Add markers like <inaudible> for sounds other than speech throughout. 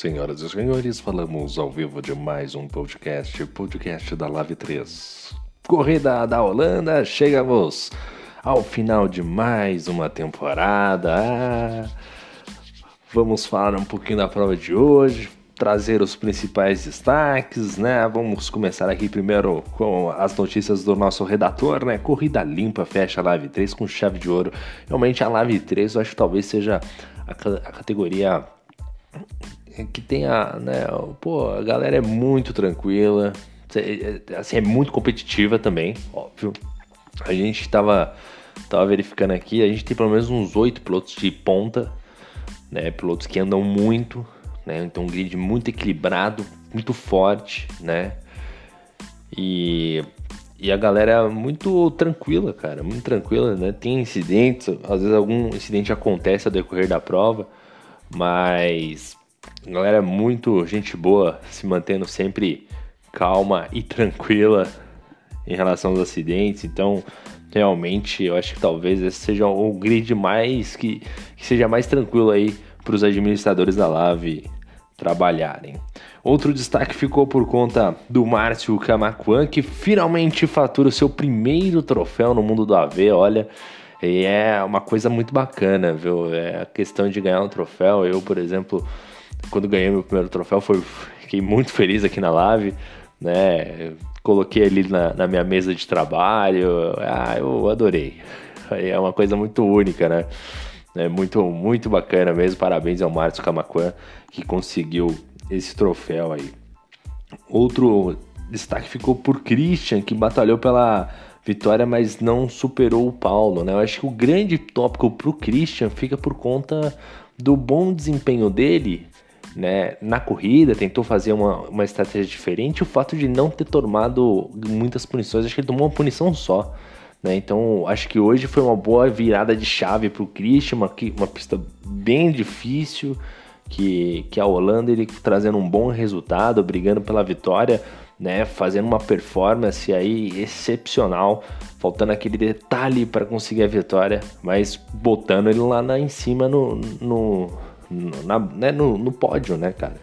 Senhoras e senhores, falamos ao vivo de mais um podcast, podcast da Live 3. Corrida da Holanda, chegamos ao final de mais uma temporada. Vamos falar um pouquinho da prova de hoje, trazer os principais destaques, né? Vamos começar aqui primeiro com as notícias do nosso redator, né? Corrida limpa fecha a Live 3 com chave de ouro. Realmente a Live 3 eu acho que talvez seja a categoria que tenha, né, pô, a galera é muito tranquila, assim, é muito competitiva também, óbvio. A gente tava, tava verificando aqui, a gente tem pelo menos uns oito pilotos de ponta, né, pilotos que andam muito, né, então um grid muito equilibrado, muito forte, né, e, e a galera é muito tranquila, cara, muito tranquila, né, tem incidentes, às vezes algum incidente acontece ao decorrer da prova, mas galera muito gente boa, se mantendo sempre calma e tranquila em relação aos acidentes. Então, realmente, eu acho que talvez esse seja o grid mais que, que seja mais tranquilo aí para os administradores da Lave trabalharem. Outro destaque ficou por conta do Márcio Camacuan, que finalmente fatura o seu primeiro troféu no mundo do AV. Olha, é uma coisa muito bacana, viu? É a questão de ganhar um troféu. Eu, por exemplo, quando ganhei meu primeiro troféu, foi, fiquei muito feliz aqui na live, né? Coloquei ali na, na minha mesa de trabalho, ah, eu adorei. É uma coisa muito única, né? É muito, muito bacana mesmo. Parabéns ao Márcio Camacuan que conseguiu esse troféu aí. Outro destaque ficou por Christian, que batalhou pela vitória, mas não superou o Paulo, né? Eu acho que o grande tópico pro Christian fica por conta do bom desempenho dele né, na corrida, tentou fazer uma, uma estratégia diferente. O fato de não ter tomado muitas punições, acho que ele tomou uma punição só. Né? Então, acho que hoje foi uma boa virada de chave para o Christian, uma, uma pista bem difícil, que, que a Holanda ele trazendo um bom resultado, brigando pela vitória, né? fazendo uma performance aí excepcional, faltando aquele detalhe para conseguir a vitória, mas botando ele lá em cima no, no na, né, no, no pódio, né, cara?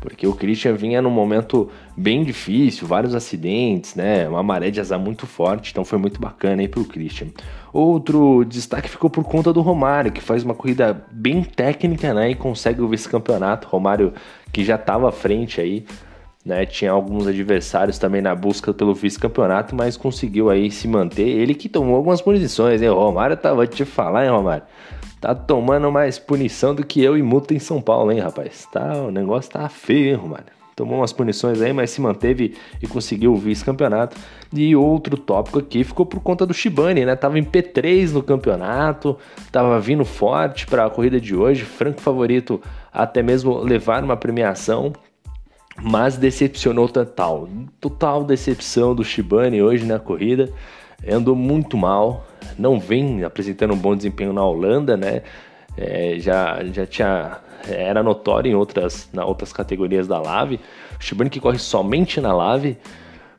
Porque o Christian vinha num momento bem difícil, vários acidentes, né? Uma maré de azar muito forte, então foi muito bacana aí pro Christian. Outro destaque ficou por conta do Romário, que faz uma corrida bem técnica, né? E consegue o vice-campeonato. Romário que já estava à frente aí, né? Tinha alguns adversários também na busca pelo vice-campeonato, mas conseguiu aí se manter. Ele que tomou algumas punições, hein? O Romário tava te falar, hein, Romário? Tá tomando mais punição do que eu e multa em São Paulo, hein, rapaz? Tá, o negócio tá feio, Romário? Tomou umas punições aí, mas se manteve e conseguiu o vice-campeonato. E outro tópico aqui ficou por conta do Shibane, né? Tava em P3 no campeonato, tava vindo forte para a corrida de hoje, franco favorito até mesmo levar uma premiação, mas decepcionou total. Total decepção do Shibane hoje na corrida andou muito mal, não vem apresentando um bom desempenho na Holanda, né? É, já, já tinha era notório em outras, na outras categorias da Lave. O que corre somente na Lave,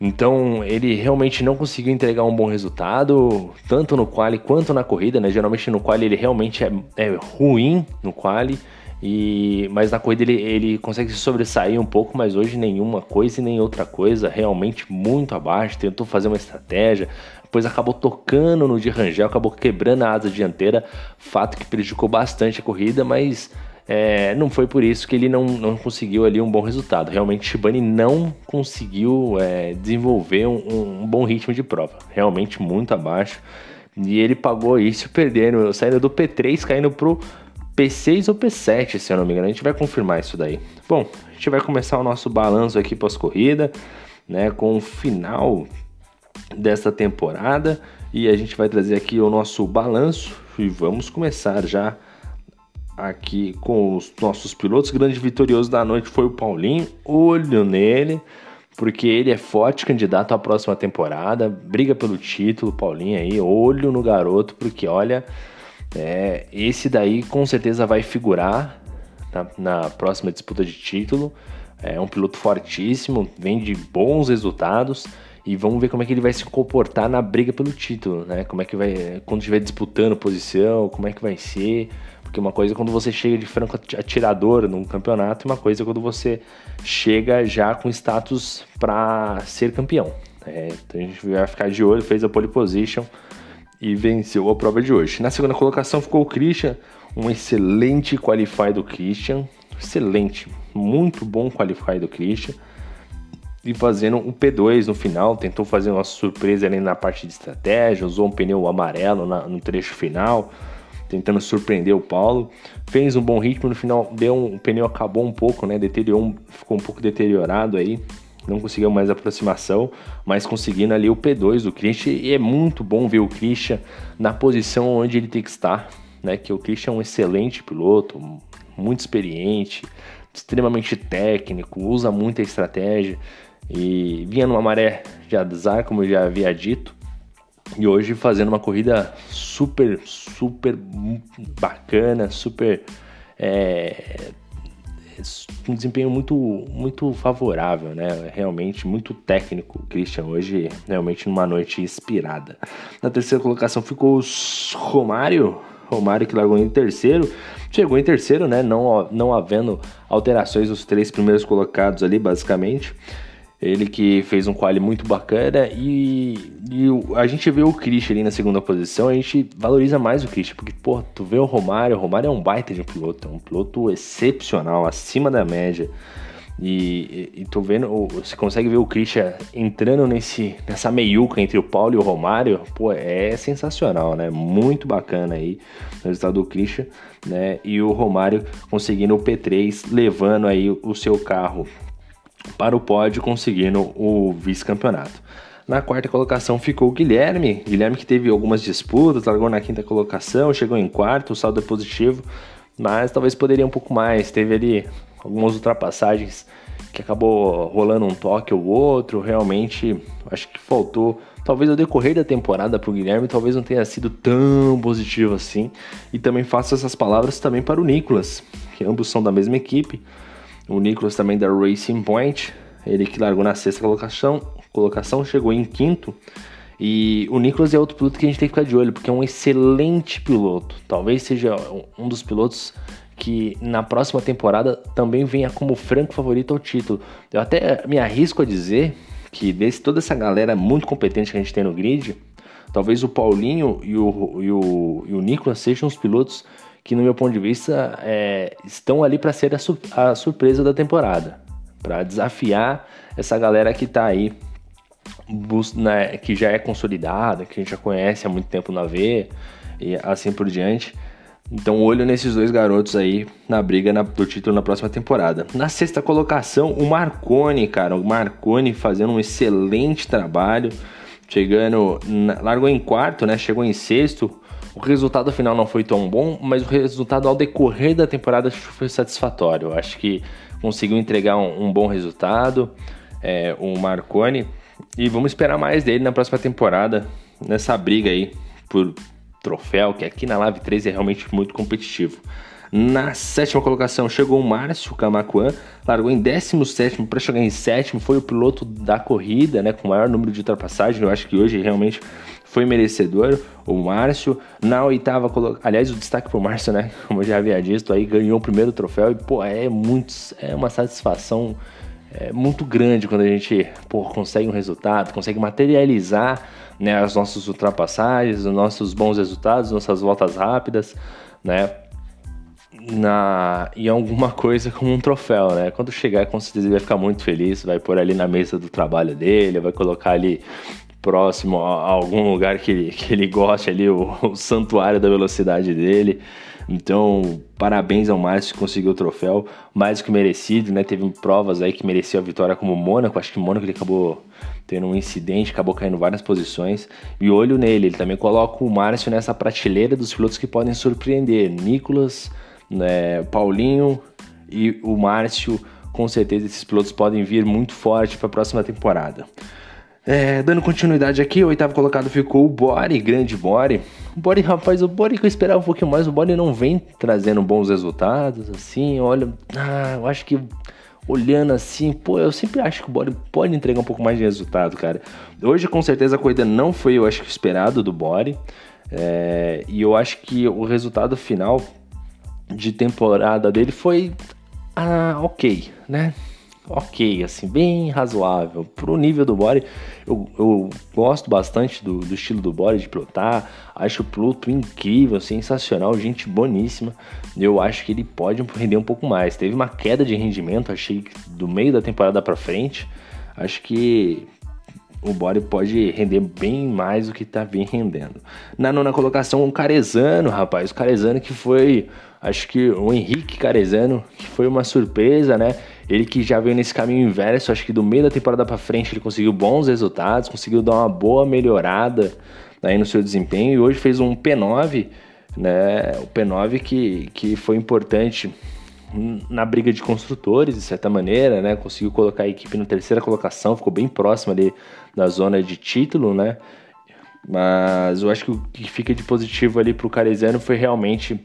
então ele realmente não conseguiu entregar um bom resultado, tanto no quali quanto na corrida, né? Geralmente no quali ele realmente é, é ruim no quali. E, mas na corrida ele, ele consegue se sobressair um pouco, mas hoje nenhuma coisa e nem outra coisa, realmente muito abaixo. Tentou fazer uma estratégia, depois acabou tocando no de Rangel, acabou quebrando a asa dianteira, fato que prejudicou bastante a corrida, mas é, não foi por isso que ele não, não conseguiu ali um bom resultado. Realmente Shibane não conseguiu é, desenvolver um, um, bom ritmo de prova, realmente muito abaixo. E ele pagou isso perdendo, saindo do P3, caindo pro P6 ou P7, se eu não me engano. A gente vai confirmar isso daí. Bom, a gente vai começar o nosso balanço aqui pós-corrida, né, com o final desta temporada e a gente vai trazer aqui o nosso balanço e vamos começar já aqui com os nossos pilotos. O grande vitorioso da noite foi o Paulinho, olho nele, porque ele é forte candidato à próxima temporada, briga pelo título, Paulinho aí, olho no garoto, porque olha, é, esse daí com certeza vai figurar na, na próxima disputa de título. É um piloto fortíssimo, vem de bons resultados E vamos ver como é que ele vai se comportar na briga pelo título, né? Como é que vai. Quando estiver disputando posição, como é que vai ser. Porque uma coisa é quando você chega de franco atirador num campeonato, e uma coisa é quando você chega já com status para ser campeão. É, então a gente vai ficar de olho, fez a pole position e venceu a prova de hoje. Na segunda colocação ficou o Christian, um excelente qualify do Christian, excelente, muito bom qualify do Christian. E fazendo um P2 no final, tentou fazer uma surpresa ali na parte de estratégia, usou um pneu amarelo na, no trecho final, tentando surpreender o Paulo. Fez um bom ritmo no final, deu um, o pneu acabou um pouco, né? Deteriorou, ficou um pouco deteriorado aí. Não conseguiu mais aproximação, mas conseguindo ali o P2 do Christian. E é muito bom ver o Christian na posição onde ele tem que estar, né? Que o Christian é um excelente piloto, muito experiente, extremamente técnico, usa muita estratégia e vinha numa maré de azar, como eu já havia dito, e hoje fazendo uma corrida super, super bacana, super. É, um desempenho muito, muito favorável, né? Realmente muito técnico. Christian hoje, realmente numa noite inspirada. Na terceira colocação ficou o Romário, Romário que largou em terceiro. Chegou em terceiro, né? Não, não havendo alterações nos três primeiros colocados ali, basicamente. Ele que fez um quali muito bacana e, e a gente vê o Christian ali na segunda posição, a gente valoriza mais o Christian, porque, pô, tu vê o Romário, o Romário é um baita de um piloto, é um piloto excepcional, acima da média. E, e, e tô vendo, você consegue ver o Christian entrando nesse, nessa meiuca entre o Paulo e o Romário, pô, é sensacional, né? Muito bacana aí o resultado do Christian, né? E o Romário conseguindo o P3, levando aí o seu carro para o pódio, conseguindo o vice-campeonato. Na quarta colocação ficou o Guilherme. Guilherme que teve algumas disputas, largou na quinta colocação, chegou em quarto, o saldo é positivo, mas talvez poderia um pouco mais. Teve ali algumas ultrapassagens que acabou rolando um toque ou outro. Realmente, acho que faltou. Talvez o decorrer da temporada para o Guilherme talvez não tenha sido tão positivo assim. E também faço essas palavras também para o Nicolas, que ambos são da mesma equipe. O Nicholas também da Racing Point, ele que largou na sexta colocação, colocação chegou em quinto. E o Nicholas é outro piloto que a gente tem que ficar de olho, porque é um excelente piloto. Talvez seja um dos pilotos que na próxima temporada também venha como franco favorito ao título. Eu até me arrisco a dizer que desse toda essa galera muito competente que a gente tem no grid, talvez o Paulinho e o, e o, e o Nicolas sejam os pilotos que, no meu ponto de vista, é, estão ali para ser a, su a, surpresa da temporada, para desafiar essa galera que está aí, né, que já é consolidada, que a gente já conhece há muito tempo na V e assim por diante. Então, olho nesses dois garotos aí na briga na, do título na próxima temporada. Na sexta colocação, o Marconi, cara. O Marconi fazendo um excelente trabalho. Chegando, largou em quarto, né? Chegou em sexto. O resultado final não foi tão bom, mas o resultado ao decorrer da temporada foi satisfatório. Acho que conseguiu entregar um, um bom resultado, é, o Marconi, e vamos esperar mais dele na próxima temporada, nessa briga aí por troféu, que aqui na Live 3 é realmente muito competitivo. Na sétima colocação chegou o Márcio Camacuan, largou em 17 para chegar em sétimo, foi o piloto da corrida, né, com o maior número de ultrapassagem. Eu acho que hoje realmente foi merecedor, o Márcio. Na oitava, aliás, o destaque pro Márcio, né? <laughs> Como eu já havia dito, aí ganhou o primeiro troféu e, pô, é muito, é uma satisfação é, muito grande quando a gente, pô, consegue um resultado, consegue materializar, né, as nossas ultrapassagens, os nossos bons resultados, nossas voltas rápidas, né? Na, em alguma <laughs> coisa como um troféu, né? Quando chegar, com certeza ele vai ficar muito feliz, vai pôr ali na mesa do trabalho dele, vai colocar ali próximo a, algum lugar que ele, que ele goste ali, o, <laughs> o santuário da velocidade dele. Então, parabéns ao Márcio que conseguiu o troféu, mais do que merecido, né? Teve provas aí que mereceu a vitória como Mônaco, acho que Mônaco ele acabou tendo um incidente, acabou caindo várias posições. E olho nele, ele também coloca o Márcio nessa prateleira dos pilotos que podem surpreender. Nicolas, né, Paulinho e o Márcio, com certeza esses pilotos podem vir muito forte para a próxima temporada. É, dando continuidade aqui, o oitavo colocado ficou o Bori, grande Bori. O Bori, rapaz, o Bori que eu esperava um pouquinho mais, o Bori não vem trazendo bons resultados, assim, olha, ah, eu acho que olhando assim, pô, eu sempre acho que o Bore pode entregar um pouco mais de resultado, cara. Hoje, com certeza, a corrida não foi, eu acho esperado do Bore. É, e eu acho que o resultado final de temporada dele foi ah, ok, né? ok, assim, bem razoável. Pro nível do Bore, eu, eu gosto bastante do, do, estilo do Bore de pilotar. Acho o piloto incrível, sensacional, gente boníssima. Eu acho que ele pode render um pouco mais. Teve uma queda de rendimento, achei do meio da temporada para frente. Acho que o Bore pode render bem mais do que tá bem rendendo. Na nona colocação, o Carezano, rapaz. O Carezano que foi, acho que o Henrique Carezano, que foi uma surpresa, né? Ele que já veio nesse caminho inverso, acho que do meio da temporada para frente ele conseguiu bons resultados, conseguiu dar uma boa melhorada aí no seu desempenho e hoje fez um P9, né? O P9 que, que foi importante na briga de construtores, de certa maneira, né? Conseguiu colocar a equipe na terceira colocação, ficou bem próximo ali da zona de título, né? Mas eu acho que o que fica de positivo ali pro Carezano foi realmente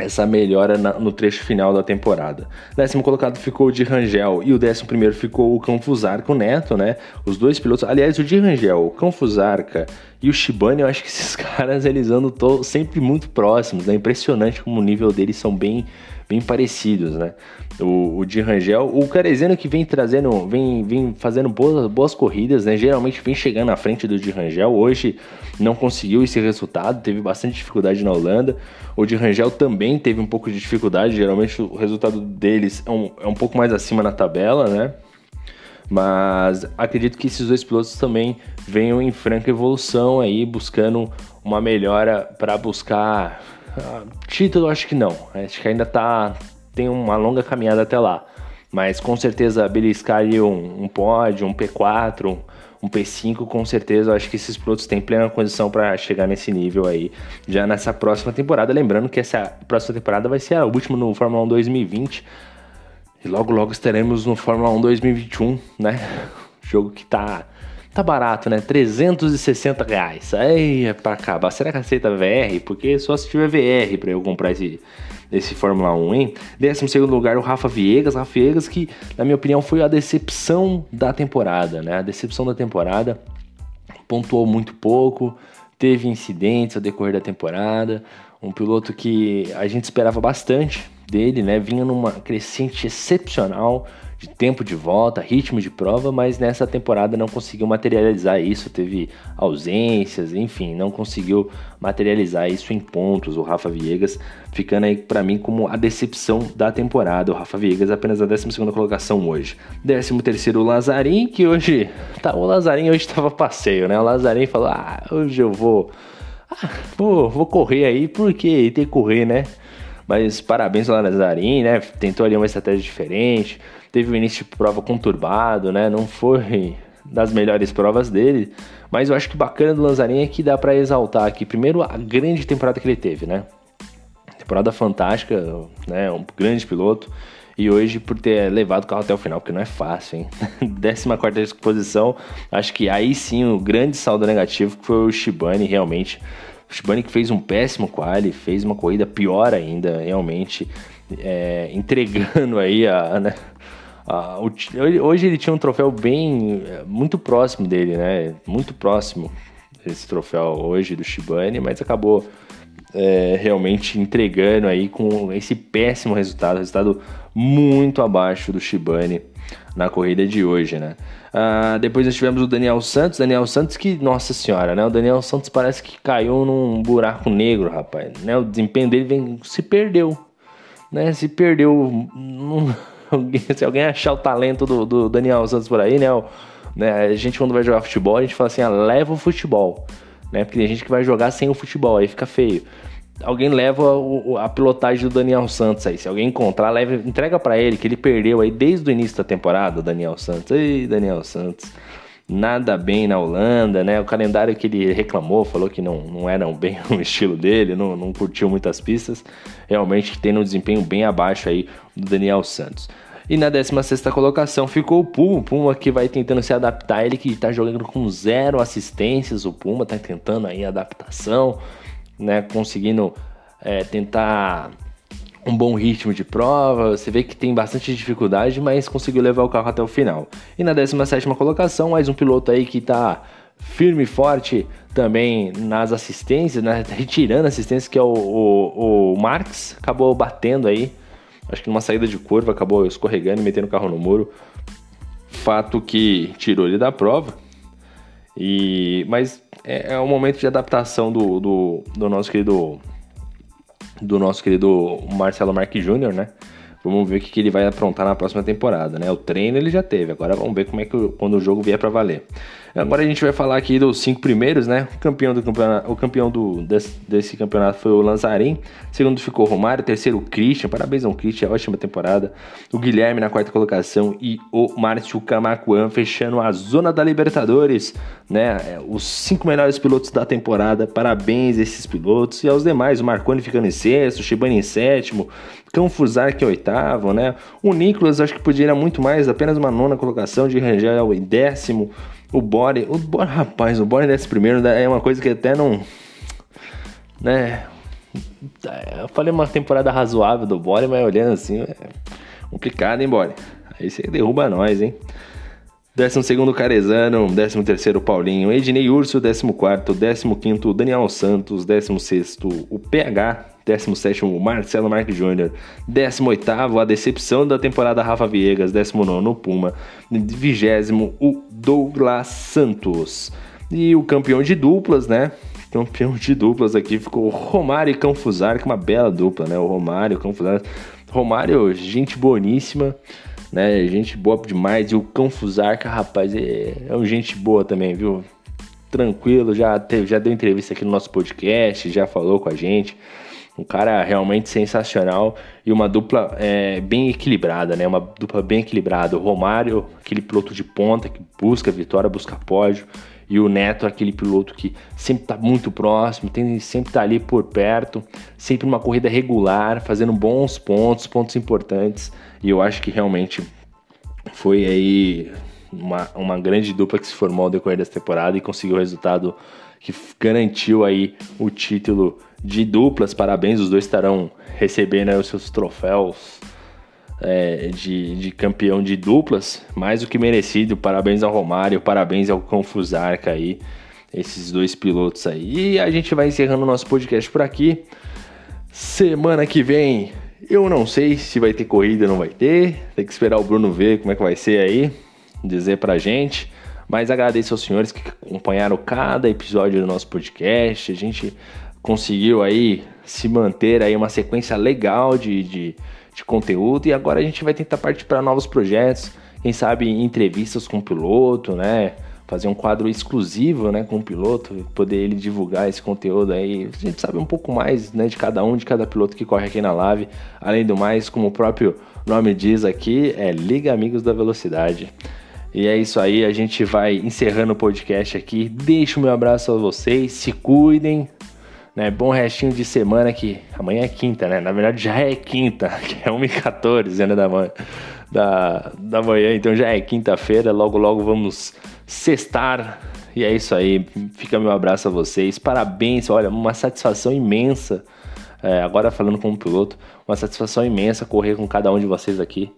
essa melhora na, no trecho final da temporada. Décimo colocado ficou o de Rangel e o décimo primeiro ficou o Canfusarca, o Neto, né? Os dois pilotos, aliás, o de Rangel, o Canfusarca e o Shibane, eu acho que esses <laughs> caras eles andam sempre muito próximos, né? Impressionante como o nível deles são bem bem parecidos, né? O, o de Rangel, o Carezeno que vem trazendo, vem, vem fazendo boas, boas corridas, né? Geralmente vem chegando na frente do de Rangel. Hoje não conseguiu esse resultado, teve bastante dificuldade na Holanda. O de Rangel também teve um pouco de dificuldade, geralmente o resultado deles é um, é um pouco mais acima na tabela, né? Mas acredito que esses dois pilotos também venham em franca evolução aí, buscando uma melhora para buscar ah, título acho que não. Acho que ainda tá tem uma longa caminhada até lá. Mas com certeza beliscar ali um, um pódio, um P4, um, um P5, com certeza eu acho que esses pilotos têm plena condição para chegar nesse nível aí já nessa próxima temporada. Lembrando que essa próxima temporada vai ser a última no Fórmula 1 2020. E logo logo estaremos no Fórmula 1 2021, né? <laughs> Jogo que tá Tá barato, né? 360 reais. Aí é pra acabar. Será que aceita VR? Porque só se tiver VR pra eu comprar esse, esse Fórmula 1, hein? Décimo segundo lugar, o Rafa Viegas. Rafa Viegas que, na minha opinião, foi a decepção da temporada, né? A decepção da temporada. Pontuou muito pouco, teve incidentes ao decorrer da temporada. Um piloto que a gente esperava bastante dele, né? Vinha numa crescente excepcional de tempo de volta, ritmo de prova, mas nessa temporada não conseguiu materializar isso, teve ausências, enfim, não conseguiu materializar isso em pontos. O Rafa Viegas ficando aí para mim como a decepção da temporada. O Rafa Viegas apenas na 12 colocação hoje. 13 o Lazarim, que hoje tá o Lazarim hoje estava passeio, né? O Lazarim falou: "Ah, hoje eu vou ah, vou, vou correr aí porque tem que correr, né?" Mas parabéns ao Lazarim, né? Tentou ali uma estratégia diferente teve um início de prova conturbado, né? Não foi das melhores provas dele, mas eu acho que bacana do Lanzarin é que dá para exaltar aqui primeiro a grande temporada que ele teve, né? Temporada fantástica, né? Um grande piloto. E hoje por ter levado o carro até o final, porque não é fácil, hein? <laughs> 14 posição, acho que aí sim o grande saldo negativo foi o Shibane, realmente. O Shibane que fez um péssimo quali, fez uma corrida pior ainda, realmente, é, entregando aí a, né, ah, hoje ele tinha um troféu bem é, muito próximo dele, né? Muito próximo esse troféu hoje do Shibane, mas acabou é, realmente entregando aí com esse péssimo resultado, resultado muito abaixo do Shibane na corrida de hoje, né? Ah, depois nós tivemos o Daniel Santos, Daniel Santos que, nossa senhora, né? O Daniel Santos parece que caiu num buraco negro, rapaz, né? O desempenho dele vem, se perdeu, né? Se perdeu, não se alguém achar o talento do, do Daniel Santos por aí, né, o, né? A gente quando vai jogar futebol, a gente fala assim, ah, leva o futebol, né? Porque tem gente que vai jogar sem o futebol, aí fica feio. Alguém leva o, a pilotagem do Daniel Santos aí. Se alguém encontrar, leva, entrega para ele que ele perdeu aí desde o início da temporada, Daniel Santos. Ei, Daniel Santos nada bem na Holanda, né? O calendário que ele reclamou, falou que não, não era bem <laughs> o estilo dele, não, não curtiu muitas pistas. Realmente tem um desempenho bem abaixo aí do Daniel Santos. E na 16 colocação ficou o Puma, o Puma que vai tentando se adaptar, ele que está jogando com zero assistências, o Puma está tentando aí adaptação, né? Conseguindo é, tentar um bom ritmo de prova, você vê que tem bastante dificuldade, mas conseguiu levar o carro até o final. E na 17 colocação, mais um piloto aí que está firme e forte também nas assistências, né, <laughs> retirando assistências, que é o, o, o Marx, acabou batendo aí, acho que numa saída de curva, acabou escorregando e metendo o carro no muro. Fato que tirou ele da prova. E, mas é, é um momento de adaptação do, do, do nosso querido do nosso querido Marcelo Marques Júnior, né? Vamos ver o que, que ele vai aprontar na próxima temporada, né? O treino ele já teve, agora vamos ver como é que quando o jogo vier para valer. Agora a gente vai falar aqui dos cinco primeiros, né? O campeão do campeonato, o campeão do, desse, desse campeonato foi o Lanzarin. Segundo ficou o Romário, terceiro o Christian. Parabéns ao Christian, ótima temporada. O Guilherme na quarta colocação e o Márcio Camacuan fechando a zona da Libertadores, né? É, os cinco melhores pilotos da temporada. Parabéns a esses pilotos e aos demais. O Marconi ficando em sexto, o Shibani em sétimo, Cão Fusar em oitavo, né? O Nicolas acho que podia ir muito mais, apenas uma nona colocação de Rangel em décimo. O Bore, o Bore, rapaz, o Bore desse primeiro é uma coisa que até não. Né? Eu falei uma temporada razoável do Bore, mas olhando assim, é complicado, hein, Bore? Aí você derruba nós, hein? 12 Carezano, 13 Paulinho, Ednei Urso, 14, 15 Daniel Santos, 16 o PH, 17 Marcelo Marques Júnior, 18 a decepção da temporada Rafa Viegas, 19 o Puma, 20 o Douglas Santos. E o campeão de duplas, né? Campeão de duplas aqui ficou Romário e Canfusar, que é uma bela dupla, né? O Romário e Canfusar. Romário, gente boníssima, né? Gente boa demais. E o Canfusarca, rapaz, é, é um gente boa também, viu? Tranquilo, já, teve, já deu entrevista aqui no nosso podcast, já falou com a gente. Um cara realmente sensacional e uma dupla é, bem equilibrada, né? Uma dupla bem equilibrada. O Romário, aquele piloto de ponta que busca vitória, busca pódio. E o Neto, aquele piloto que sempre está muito próximo, tem, sempre está ali por perto, sempre uma corrida regular, fazendo bons pontos, pontos importantes. E eu acho que realmente foi aí uma, uma grande dupla que se formou ao decorrer dessa temporada e conseguiu o resultado que garantiu aí o título de duplas. Parabéns, os dois estarão recebendo os seus troféus é, de, de, campeão de duplas, mais do que merecido. Parabéns ao Romário, parabéns ao Confusarca aí, esses dois pilotos aí. E a gente vai encerrando o nosso podcast por aqui. Semana que vem, eu não sei se vai ter corrida ou não vai ter. Tem que esperar o Bruno ver como é que vai ser aí, dizer pra gente. Mas agradeço aos senhores que acompanharam cada episódio do nosso podcast. A gente conseguiu aí se manter aí uma sequência legal de, de, de conteúdo e agora a gente vai tentar partir para novos projetos, quem sabe entrevistas com o piloto, né? Fazer um quadro exclusivo, né, com o piloto, poder ele divulgar esse conteúdo aí. A gente sabe um pouco mais, né, de cada um, de cada piloto que corre aqui na live. Além do mais, como o próprio nome diz aqui, é Liga Amigos da Velocidade. E é isso aí, a gente vai encerrando o podcast aqui. Deixo meu abraço a vocês, se cuidem, né? Bom restinho de semana que amanhã é quinta, né? Na verdade já é quinta, <laughs> que é 1h14 né, da, manhã, da, da manhã, então já é quinta-feira, logo logo vamos sextar. E é isso aí, fica meu abraço a vocês, parabéns, olha, uma satisfação imensa, é, agora falando como piloto, uma satisfação imensa correr com cada um de vocês aqui.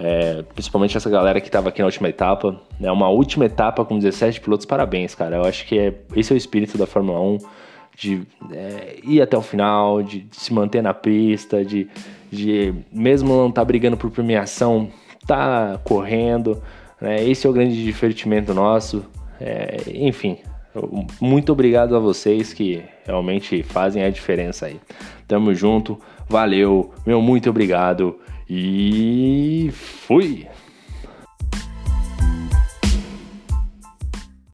É, principalmente essa galera que estava aqui na última etapa, né? Uma última etapa com 17 pilotos, parabéns, cara. Eu acho que é, esse é o espírito da Fórmula 1 de é, ir até o final, de, de, se manter na pista, de, de mesmo não estar tá brigando por premiação, tá correndo. Né? Esse é o grande divertimento nosso. É, enfim, muito obrigado a vocês que realmente fazem a diferença aí. Tamo junto, valeu, meu muito obrigado e fui!